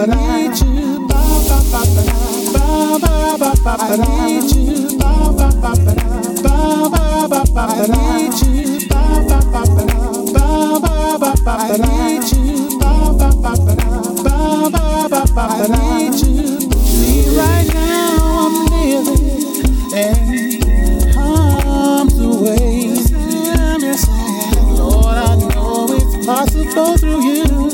I need you. I need you. I need you. I need you. I need you. Right now I'm and arms. Lord, I know it's possible through you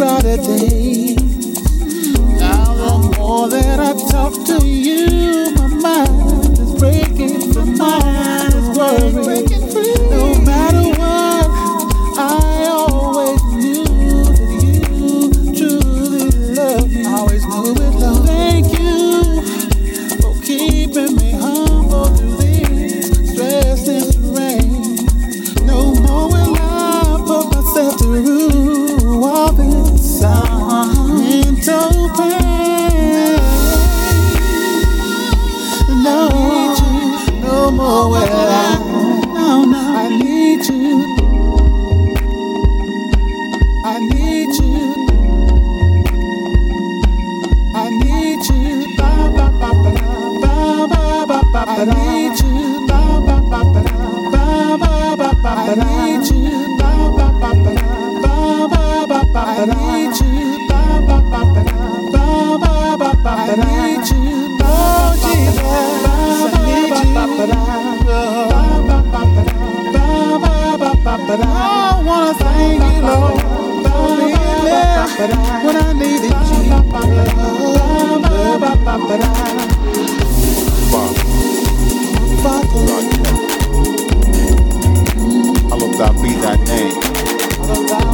brighter days. Now the more that I talk to you, my mind is breaking. My mind is worried. Hey.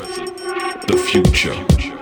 The future.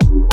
Yo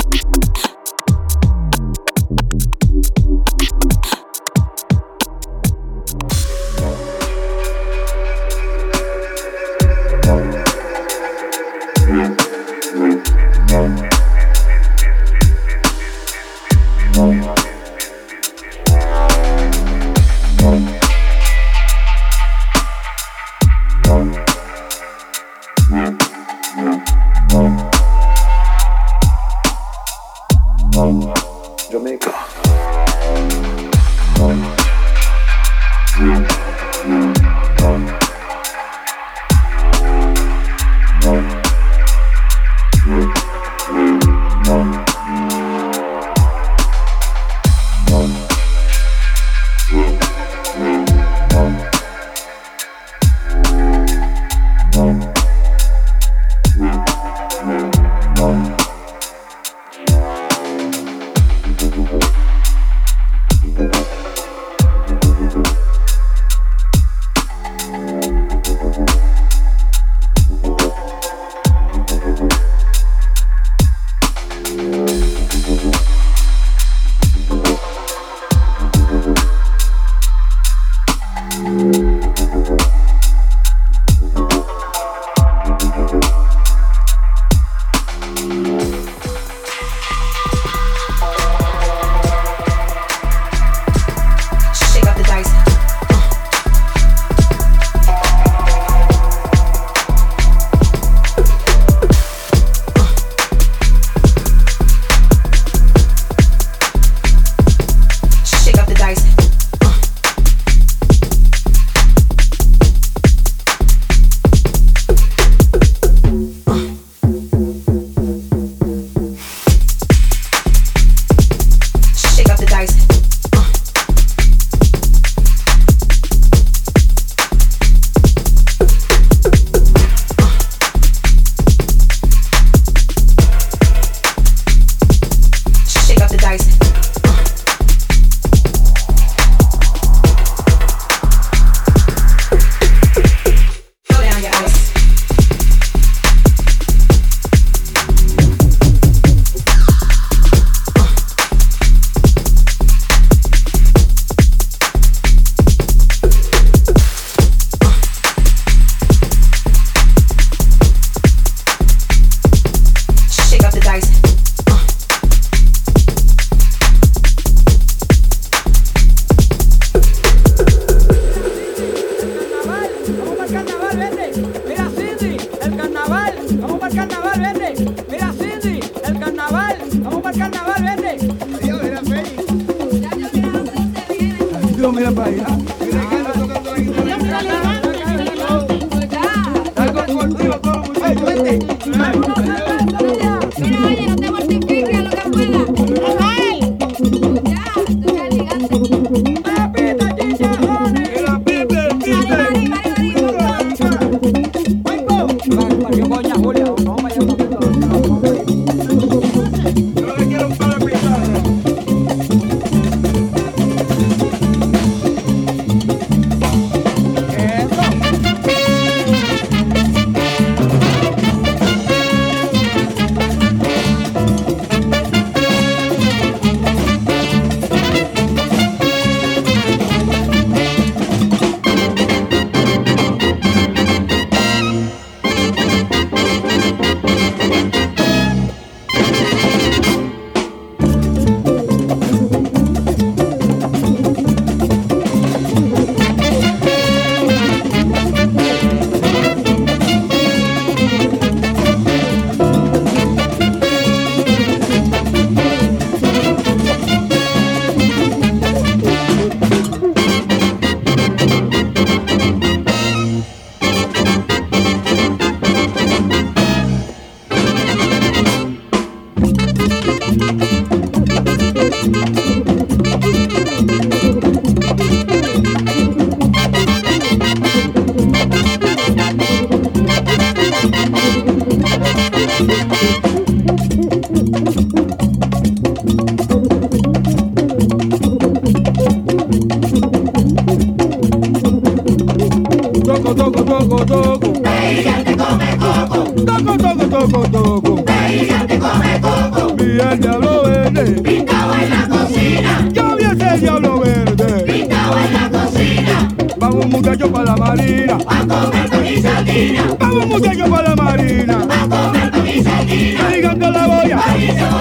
toco, toco. Te come coco. Toco, toco, toco, toco. Ella te come coco. Vi el diablo verde. Pintado en la cocina. Yo vi ese diablo verde. Pintado en la cocina. Vamos muchachos para la marina. A comer con mi sardina. Vamos muchachos para la marina. A comer con mi sardina. Gigante la boya.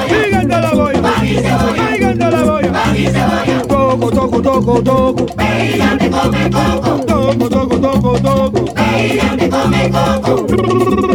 Gigante la boya. Gigante la boya. Aquí cebolla. Toco, toco, toco, toco. Ella te come coco. Toco, toco, toco, toco. Ella te come coco.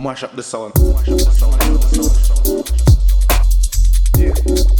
mash up the sound. Mash up the sound. Yeah.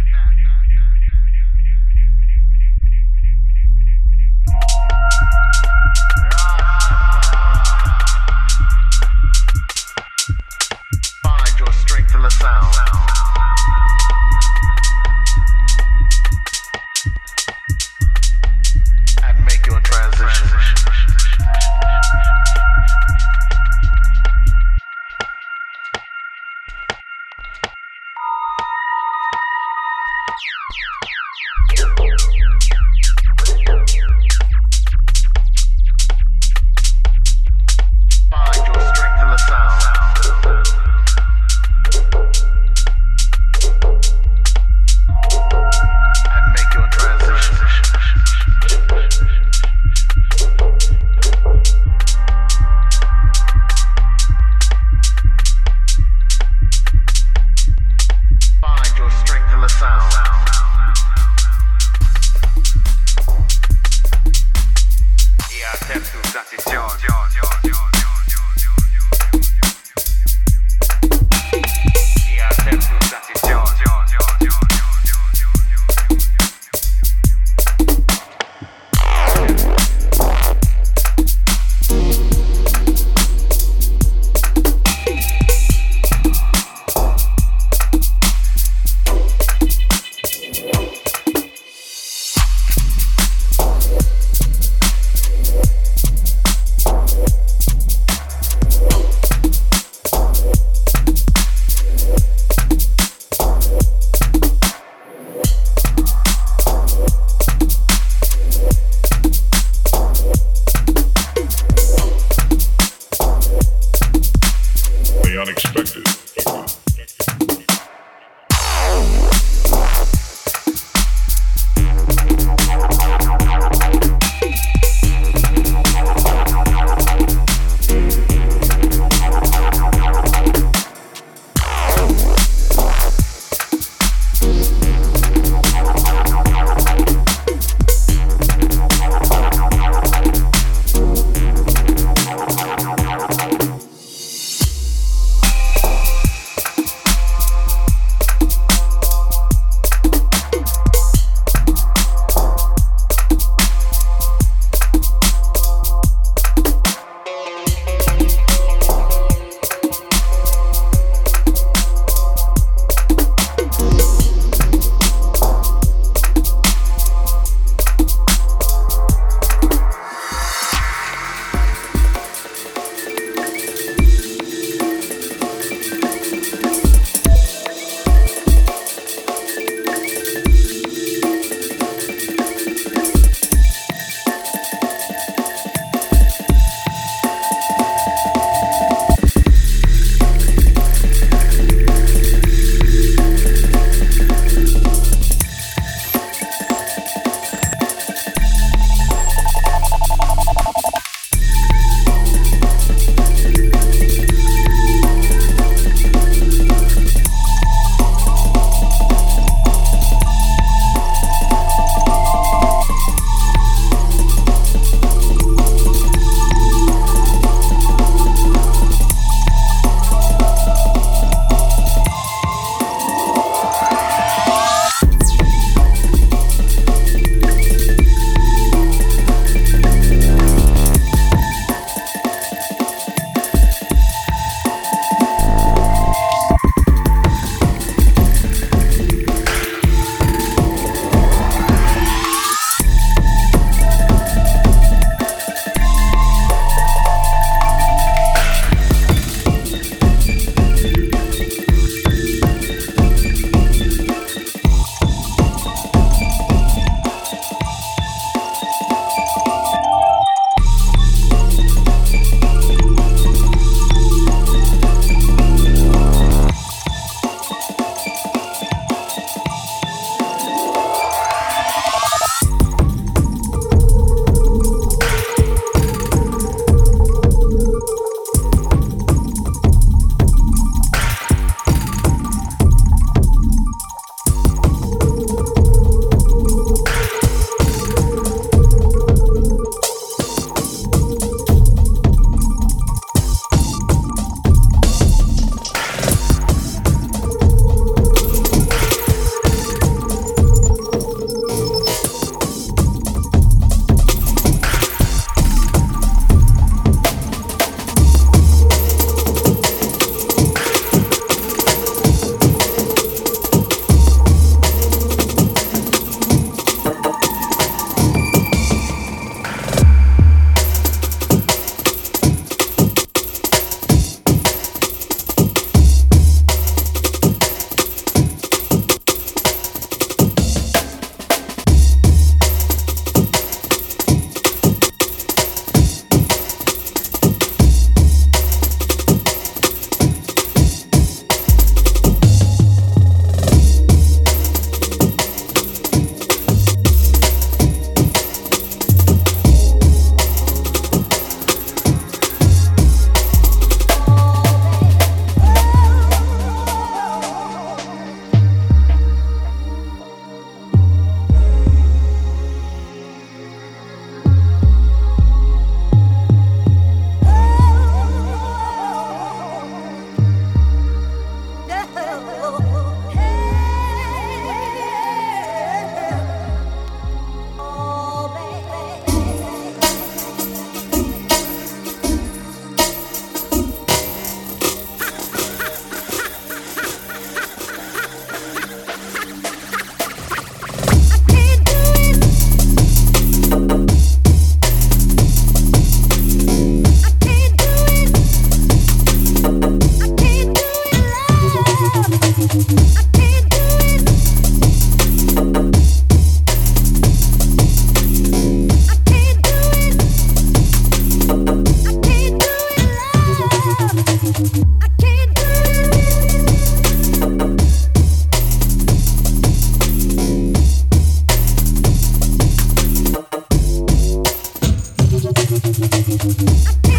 I